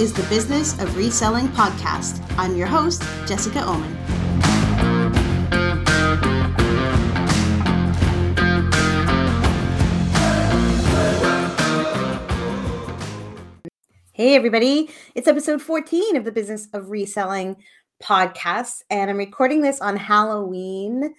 is the Business of Reselling podcast. I'm your host, Jessica Oman. Hey, everybody. It's episode 14 of the Business of Reselling podcast, and I'm recording this on Halloween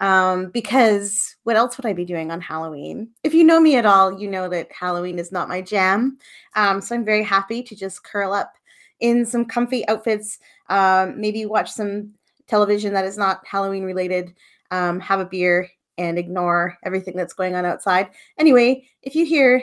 um, because what else would I be doing on Halloween? If you know me at all, you know that Halloween is not my jam. Um, so I'm very happy to just curl up in some comfy outfits, um, maybe watch some television that is not Halloween related, um, have a beer, and ignore everything that's going on outside. Anyway, if you hear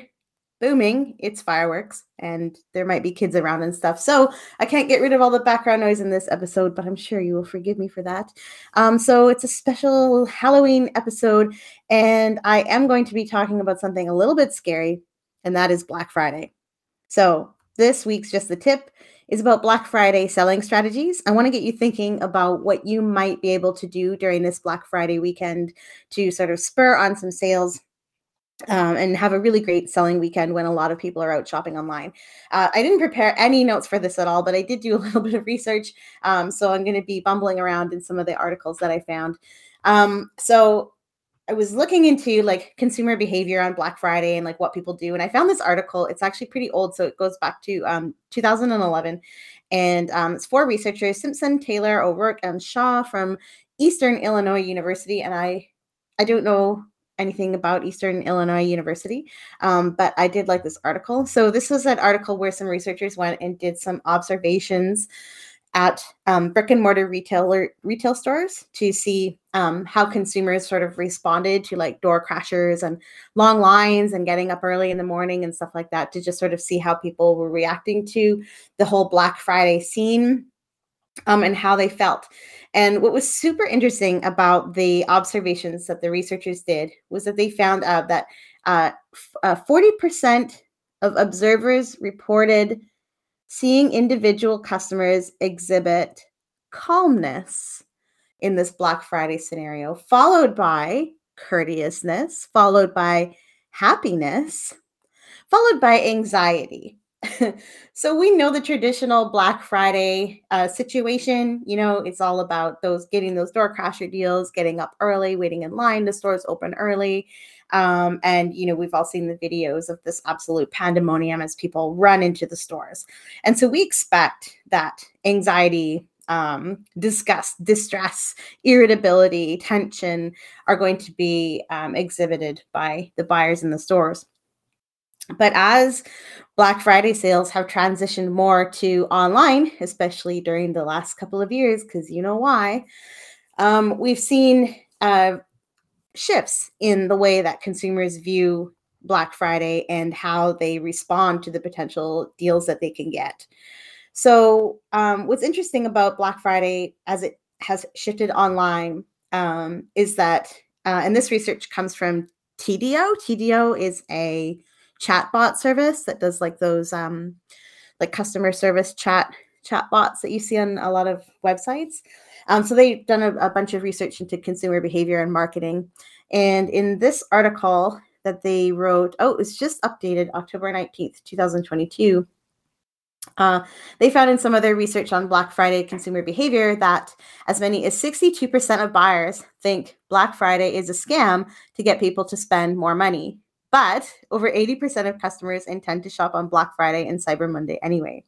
booming, it's fireworks, and there might be kids around and stuff. So I can't get rid of all the background noise in this episode, but I'm sure you will forgive me for that. Um, so it's a special Halloween episode, and I am going to be talking about something a little bit scary, and that is Black Friday. So this week's just the tip is about Black Friday selling strategies. I want to get you thinking about what you might be able to do during this Black Friday weekend to sort of spur on some sales um, and have a really great selling weekend when a lot of people are out shopping online. Uh, I didn't prepare any notes for this at all, but I did do a little bit of research. Um, so I'm going to be bumbling around in some of the articles that I found. Um, so I was looking into like consumer behavior on Black Friday and like what people do. And I found this article. It's actually pretty old. So it goes back to um, 2011. And um, it's four researchers Simpson, Taylor, O'Rourke, and Shaw from Eastern Illinois University. And I I don't know anything about Eastern Illinois University, um, but I did like this article. So this was an article where some researchers went and did some observations at um, brick and mortar retailer retail stores to see um, how consumers sort of responded to like door crashers and long lines and getting up early in the morning and stuff like that to just sort of see how people were reacting to the whole Black Friday scene um, and how they felt. And what was super interesting about the observations that the researchers did was that they found out that uh, uh, 40% of observers reported seeing individual customers exhibit calmness in this Black Friday scenario, followed by courteousness, followed by happiness, followed by anxiety. so we know the traditional Black Friday uh, situation. You know, it's all about those getting those door crasher deals, getting up early, waiting in line. The stores open early. Um, and you know we've all seen the videos of this absolute pandemonium as people run into the stores and so we expect that anxiety um, disgust distress irritability tension are going to be um, exhibited by the buyers in the stores but as Black Friday sales have transitioned more to online, especially during the last couple of years, because you know why, um, we've seen uh, shifts in the way that consumers view Black Friday and how they respond to the potential deals that they can get. So, um, what's interesting about Black Friday as it has shifted online um, is that, uh, and this research comes from Tidio. Tidio is a chatbot service that does like those um, like customer service chat chatbots that you see on a lot of websites. Um, so they've done a, a, bunch of research into consumer behavior and marketing. And in this article that they wrote, oh, it's just updated October 19th, 2022. Uh, they found in some of their research on Black Friday consumer behavior that as many as 62% of buyers think Black Friday is a scam to get people to spend more money. But over 80% of customers intend to shop on Black Friday and Cyber Monday anyway,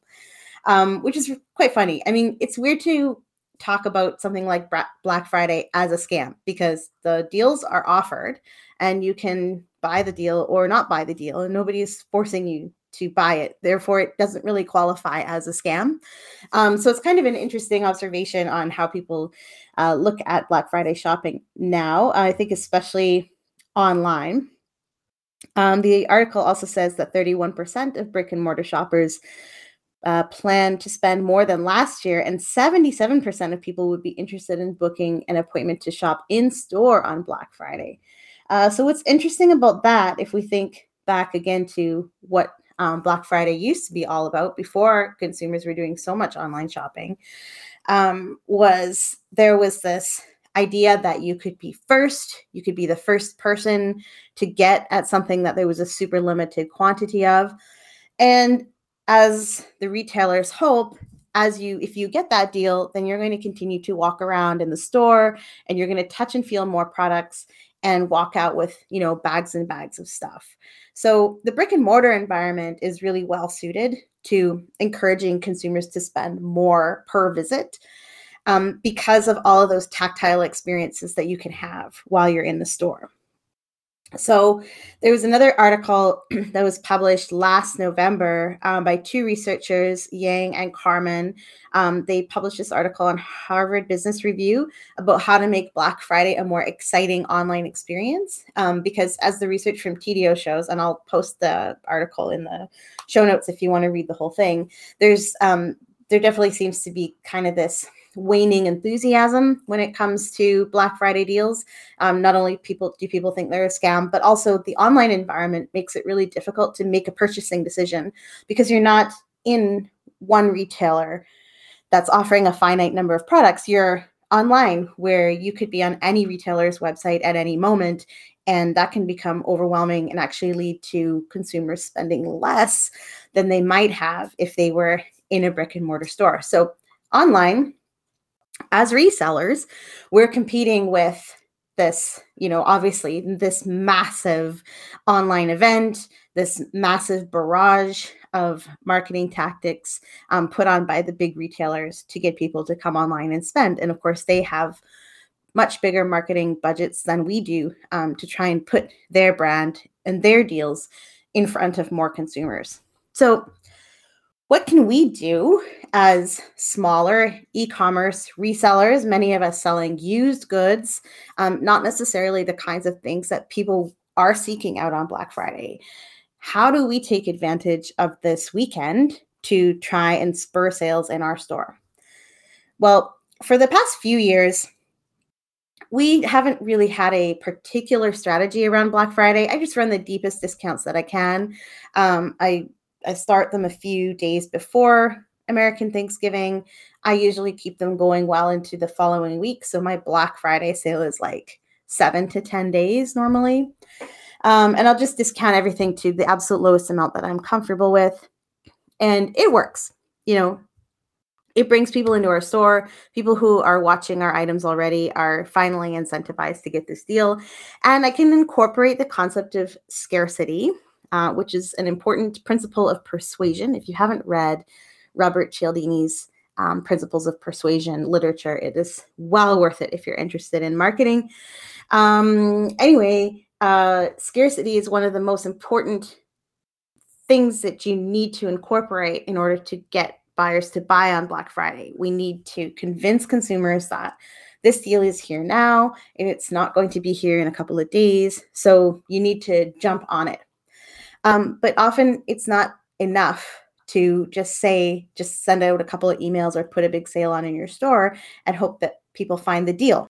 um, which is quite funny. I mean, it's weird to talk about something like Black Friday as a scam because the deals are offered and you can buy the deal or not buy the deal, and nobody is forcing you to buy it. Therefore, it doesn't really qualify as a scam. Um, so it's kind of an interesting observation on how people uh, look at Black Friday shopping now. I think, especially online. Um, the article also says that 31% of brick and mortar shoppers uh, plan to spend more than last year, and 77% of people would be interested in booking an appointment to shop in store on Black Friday. Uh, so, what's interesting about that, if we think back again to what um, Black Friday used to be all about before consumers were doing so much online shopping, um, was there was this idea that you could be first, you could be the first person to get at something that there was a super limited quantity of. And as the retailers hope, as you if you get that deal, then you're going to continue to walk around in the store and you're going to touch and feel more products and walk out with, you know, bags and bags of stuff. So the brick and mortar environment is really well suited to encouraging consumers to spend more per visit um, because of all of those tactile experiences that you can have while you're in the store. So there was another article that was published last November um, by two researchers, Yang and Carmon. Um, they published this article on Harvard Business Review about how to make Black Friday a more exciting online experience. Um, because as the research from Tidio shows, and I'll post the article in the show notes if you want to read the whole thing, there's um, there definitely seems to be kind of this waning enthusiasm when it comes to Black Friday deals. Um, not only people do people think they're a scam, but also the online environment makes it really difficult to make a purchasing decision because you're not in one retailer that's offering a finite number of products. You're online where you could be on any retailer's website at any moment and that can become overwhelming and actually lead to consumers spending less than they might have if they were in a brick and mortar store. So online as resellers, we're competing with this, you know, obviously this massive online event, this massive barrage of marketing tactics um, put on by the big retailers to get people to come online and spend. And of course, they have much bigger marketing budgets than we do um, to try and put their brand and their deals in front of more consumers. So what can we do as smaller e-commerce resellers many of us selling used goods um, not necessarily the kinds of things that people are seeking out on black friday how do we take advantage of this weekend to try and spur sales in our store well for the past few years we haven't really had a particular strategy around Black Friday. I just run the deepest discounts that I can. Um, I I start them a few days before American Thanksgiving. I usually keep them going well into the following week. So my Black Friday sale is like seven to 10 days normally. Um, and I'll just discount everything to the absolute lowest amount that I'm comfortable with. And it works. You know, it brings people into our store. People who are watching our items already are finally incentivized to get this deal. And I can incorporate the concept of scarcity uh, which is an important principle of persuasion. If you haven't read Robert Cialdini's um, Principles of Persuasion literature, it is well worth it if you're interested in marketing. Um, anyway, uh, scarcity is one of the most important things that you need to incorporate in order to get buyers to buy on Black Friday. We need to convince consumers that this deal is here now and it's not going to be here in a couple of days. So you need to jump on it. Um, but often it's not enough to just say, just send out a couple of emails or put a big sale on in your store and hope that people find the deal.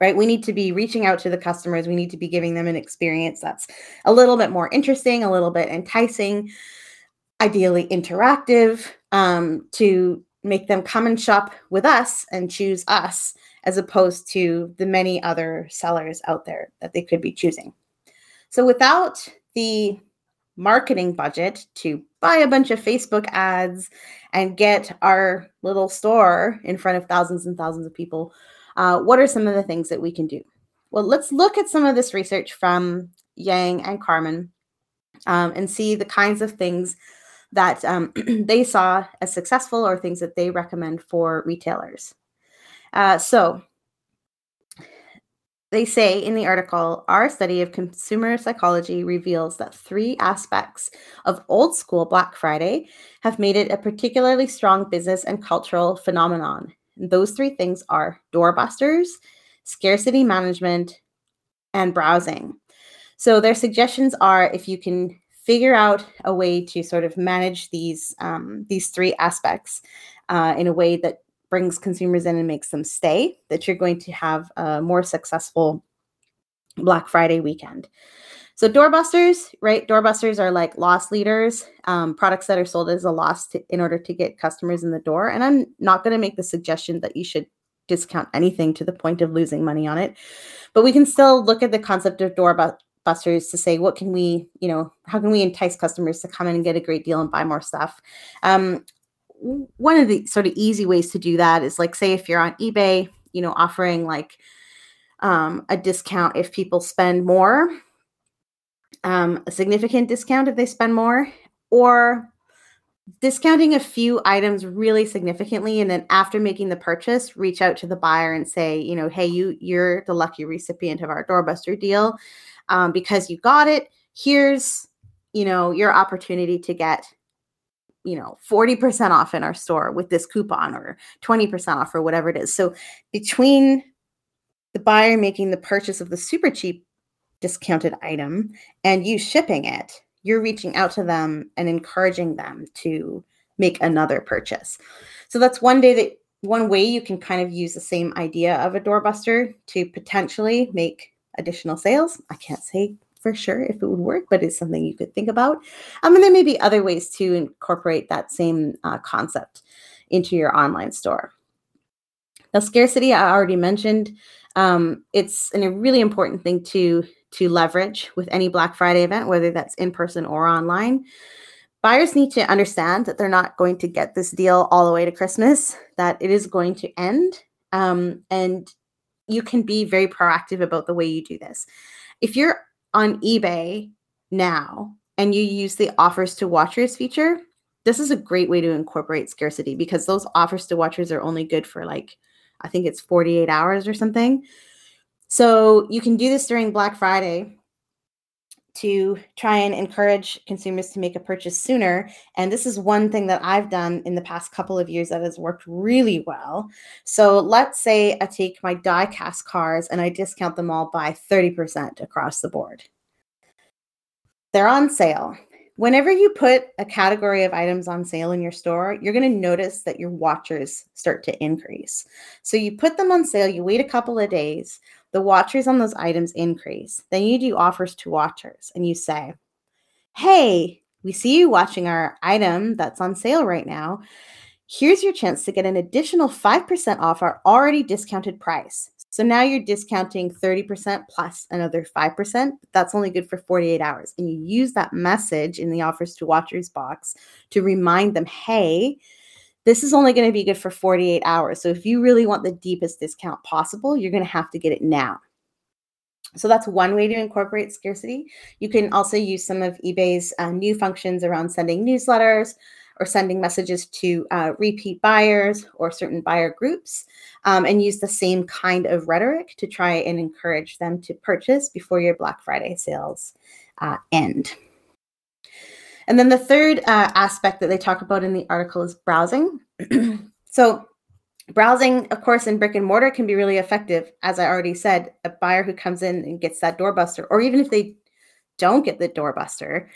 Right? We need to be reaching out to the customers. We need to be giving them an experience that's a little bit more interesting, a little bit enticing, ideally interactive, um, to make them come and shop with us and choose us as opposed to the many other sellers out there that they could be choosing. So without the marketing budget to buy a bunch of Facebook ads and get our little store in front of thousands and thousands of people, uh, what are some of the things that we can do? Well, let's look at some of this research from Yang and Carmon um, and see the kinds of things that um, they saw as successful or things that they recommend for retailers. Uh, so, they say in the article our study of consumer psychology reveals that three aspects of old school Black Friday have made it a particularly strong business and cultural phenomenon. And those three things are doorbusters, scarcity management, and browsing. So their suggestions are if you can figure out a way to sort of manage these um, these three aspects uh, in a way that brings consumers in and makes them stay, that you're going to have a more successful Black Friday weekend. So doorbusters, right? Doorbusters are like loss leaders, um, products that are sold as a loss to, in order to get customers in the door. And I'm not going to make the suggestion that you should discount anything to the point of losing money on it, but we can still look at the concept of doorbusters busters to say what can we you know how can we entice customers to come in and get a great deal and buy more stuff um, one of the sort of easy ways to do that is like say if you're on ebay you know offering like um, a discount if people spend more um, a significant discount if they spend more or discounting a few items really significantly and then after making the purchase reach out to the buyer and say you know hey you you're the lucky recipient of our doorbuster deal um, because you got it. Here's you know your opportunity to get you know 40% off in our store with this coupon or 20% off or whatever it is so between the buyer making the purchase of the super cheap discounted item and you shipping it you're reaching out to them and encouraging them to make another purchase. So that's one day that one way you can kind of use the same idea of a doorbuster to potentially make additional sales. I can't say for sure if it would work, but it's something you could think about. Um, and there may be other ways to incorporate that same uh, concept into your online store. Now, scarcity, I already mentioned, um, it's an, a really important thing to to leverage with any Black Friday event, whether that's in person or online. Buyers need to understand that they're not going to get this deal all the way to Christmas, that it is going to end. Um, and you can be very proactive about the way you do this. If you're on eBay now and you use the offers to watchers feature, this is a great way to incorporate scarcity because those offers to watchers are only good for like, I think it's 48 hours or something. So you can do this during Black Friday to try and encourage consumers to make a purchase sooner. And this is one thing that I've done in the past couple of years that has worked really well. So let's say I take my die cast cars and I discount them all by 30% across the board. They're on sale. Whenever you put a category of items on sale in your store, you're going to notice that your watchers start to increase. So you put them on sale, you wait a couple of days the watchers on those items increase. Then you do offers to watchers and you say, Hey, we see you watching our item that's on sale right now. Here's your chance to get an additional 5% off our already discounted price. So now you're discounting 30% plus another 5%. That's only good for 48 hours. And you use that message in the offers to watchers box to remind them, hey, this is only going to be good for 48 hours. So if you really want the deepest discount possible, you're going to have to get it now. So that's one way to incorporate scarcity. You can also use some of eBay's uh, new functions around sending newsletters or sending messages to uh, repeat buyers or certain buyer groups um, and use the same kind of rhetoric to try and encourage them to purchase before your Black Friday sales uh, end. And then the third uh, aspect that they talk about in the article is browsing. so, browsing, of course, in brick and mortar can be really effective. As I already said, a buyer who comes in and gets that doorbuster, or even if they don't get the doorbuster,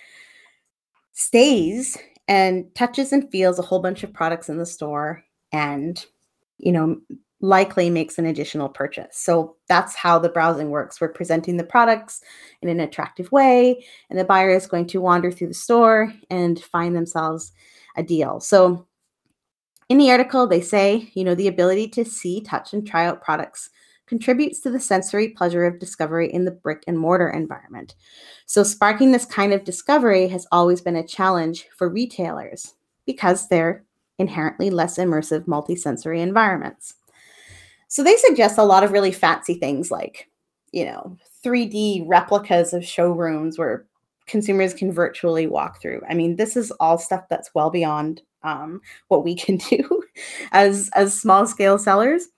stays and touches and feels a whole bunch of products in the store and you know likely makes an additional purchase. So that's how the browsing works. We're presenting the products in an attractive way, and the buyer is going to wander through the store and find themselves a deal. So in the article, they say, you know, the ability to see, touch, and try out products contributes to the sensory pleasure of discovery in the brick and mortar environment. So sparking this kind of discovery has always been a challenge for retailers because they're inherently less immersive multisensory environments. So they suggest a lot of really fancy things like, you know, 3D replicas of showrooms where consumers can virtually walk through. I mean, this is all stuff that's well beyond um, what we can do as as small scale sellers.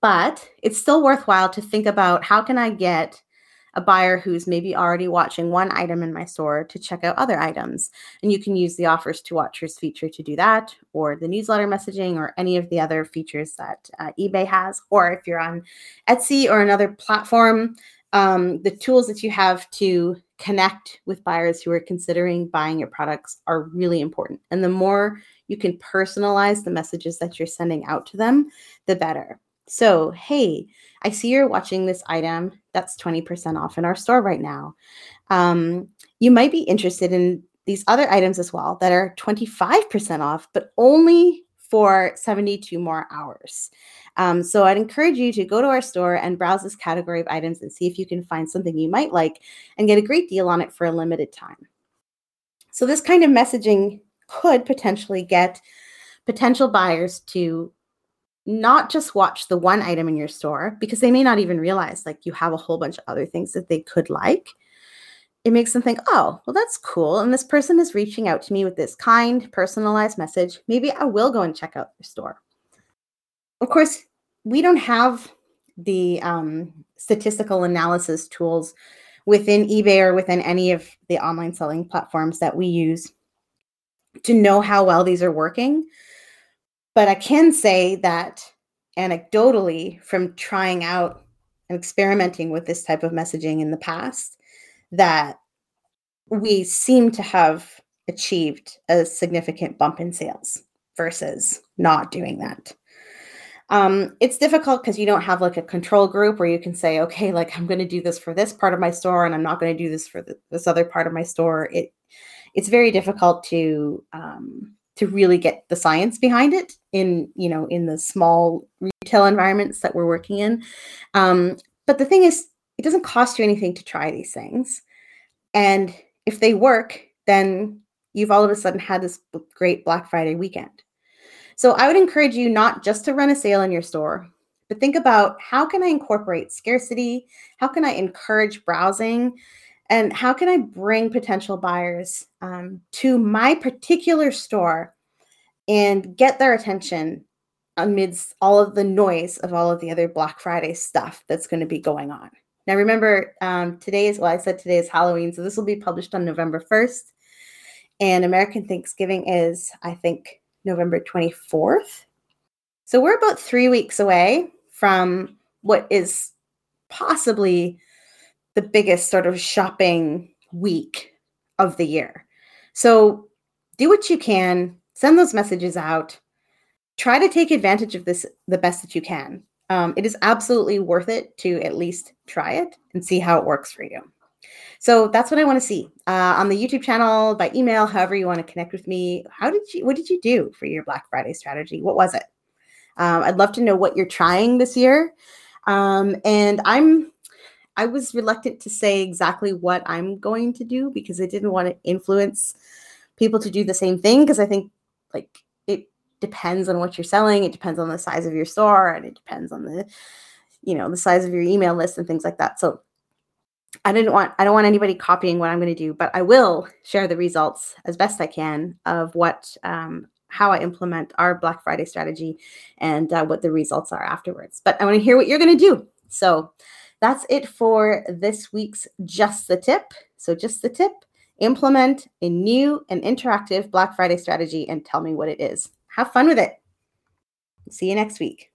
But it's still worthwhile to think about how can I get a buyer who's maybe already watching one item in my store to check out other items. And you can use the offers to watchers feature to do that, or the newsletter messaging, or any of the other features that uh, eBay has. Or if you're on Etsy or another platform, um, the tools that you have to connect with buyers who are considering buying your products are really important. And the more you can personalize the messages that you're sending out to them, the better. So, hey, I see you're watching this item that's 20% off in our store right now. Um, you might be interested in these other items as well that are 25% off, but only for 72 more hours. Um, so I'd encourage you to go to our store and browse this category of items and see if you can find something you might like and get a great deal on it for a limited time. So this kind of messaging could potentially get potential buyers to not just watch the one item in your store because they may not even realize like you have a whole bunch of other things that they could like it makes them think, oh, well, that's cool. And this person is reaching out to me with this kind, personalized message. Maybe I will go and check out their store. Of course, we don't have the um, statistical analysis tools within eBay or within any of the online selling platforms that we use to know how well these are working. But I can say that anecdotally, from trying out and experimenting with this type of messaging in the past, that we seem to have achieved a significant bump in sales versus not doing that. Um, it's difficult because you don't have like a control group where you can say, okay, like I'm going to do this for this part of my store, and I'm not going to do this for this other part of my store. It it's very difficult to um, to really get the science behind it in you know in the small retail environments that we're working in. Um, but the thing is, it doesn't cost you anything to try these things. And if they work, then you've all of a sudden had this great Black Friday weekend. So I would encourage you not just to run a sale in your store, but think about how can I incorporate scarcity? How can I encourage browsing? And how can I bring potential buyers um, to my particular store and get their attention amidst all of the noise of all of the other Black Friday stuff that's going to be going on. Now, remember, um, today is, well, I said today is Halloween, so this will be published on November 1st. And American Thanksgiving is, I think, November 24th. So we're about three weeks away from what is possibly the biggest sort of shopping week of the year. So do what you can, send those messages out, try to take advantage of this the best that you can. Um, it is absolutely worth it to at least try it and see how it works for you. So that's what I want to see uh, on the YouTube channel, by email, however you want to connect with me. How did you? What did you do for your Black Friday strategy? What was it? Um, I'd love to know what you're trying this year. Um, and I'm I was reluctant to say exactly what I'm going to do because I didn't want to influence people to do the same thing because I think like it depends on what you're selling, it depends on the size of your store, and it depends on the you know the size of your email list and things like that. So I didn't want I don't want anybody copying what I'm going to do, but I will share the results as best I can of what um, how I implement our Black Friday strategy and uh, what the results are afterwards. But I want to hear what you're going to do. So that's it for this week's Just the Tip. So, just the tip implement a new and interactive Black Friday strategy and tell me what it is. Have fun with it. See you next week.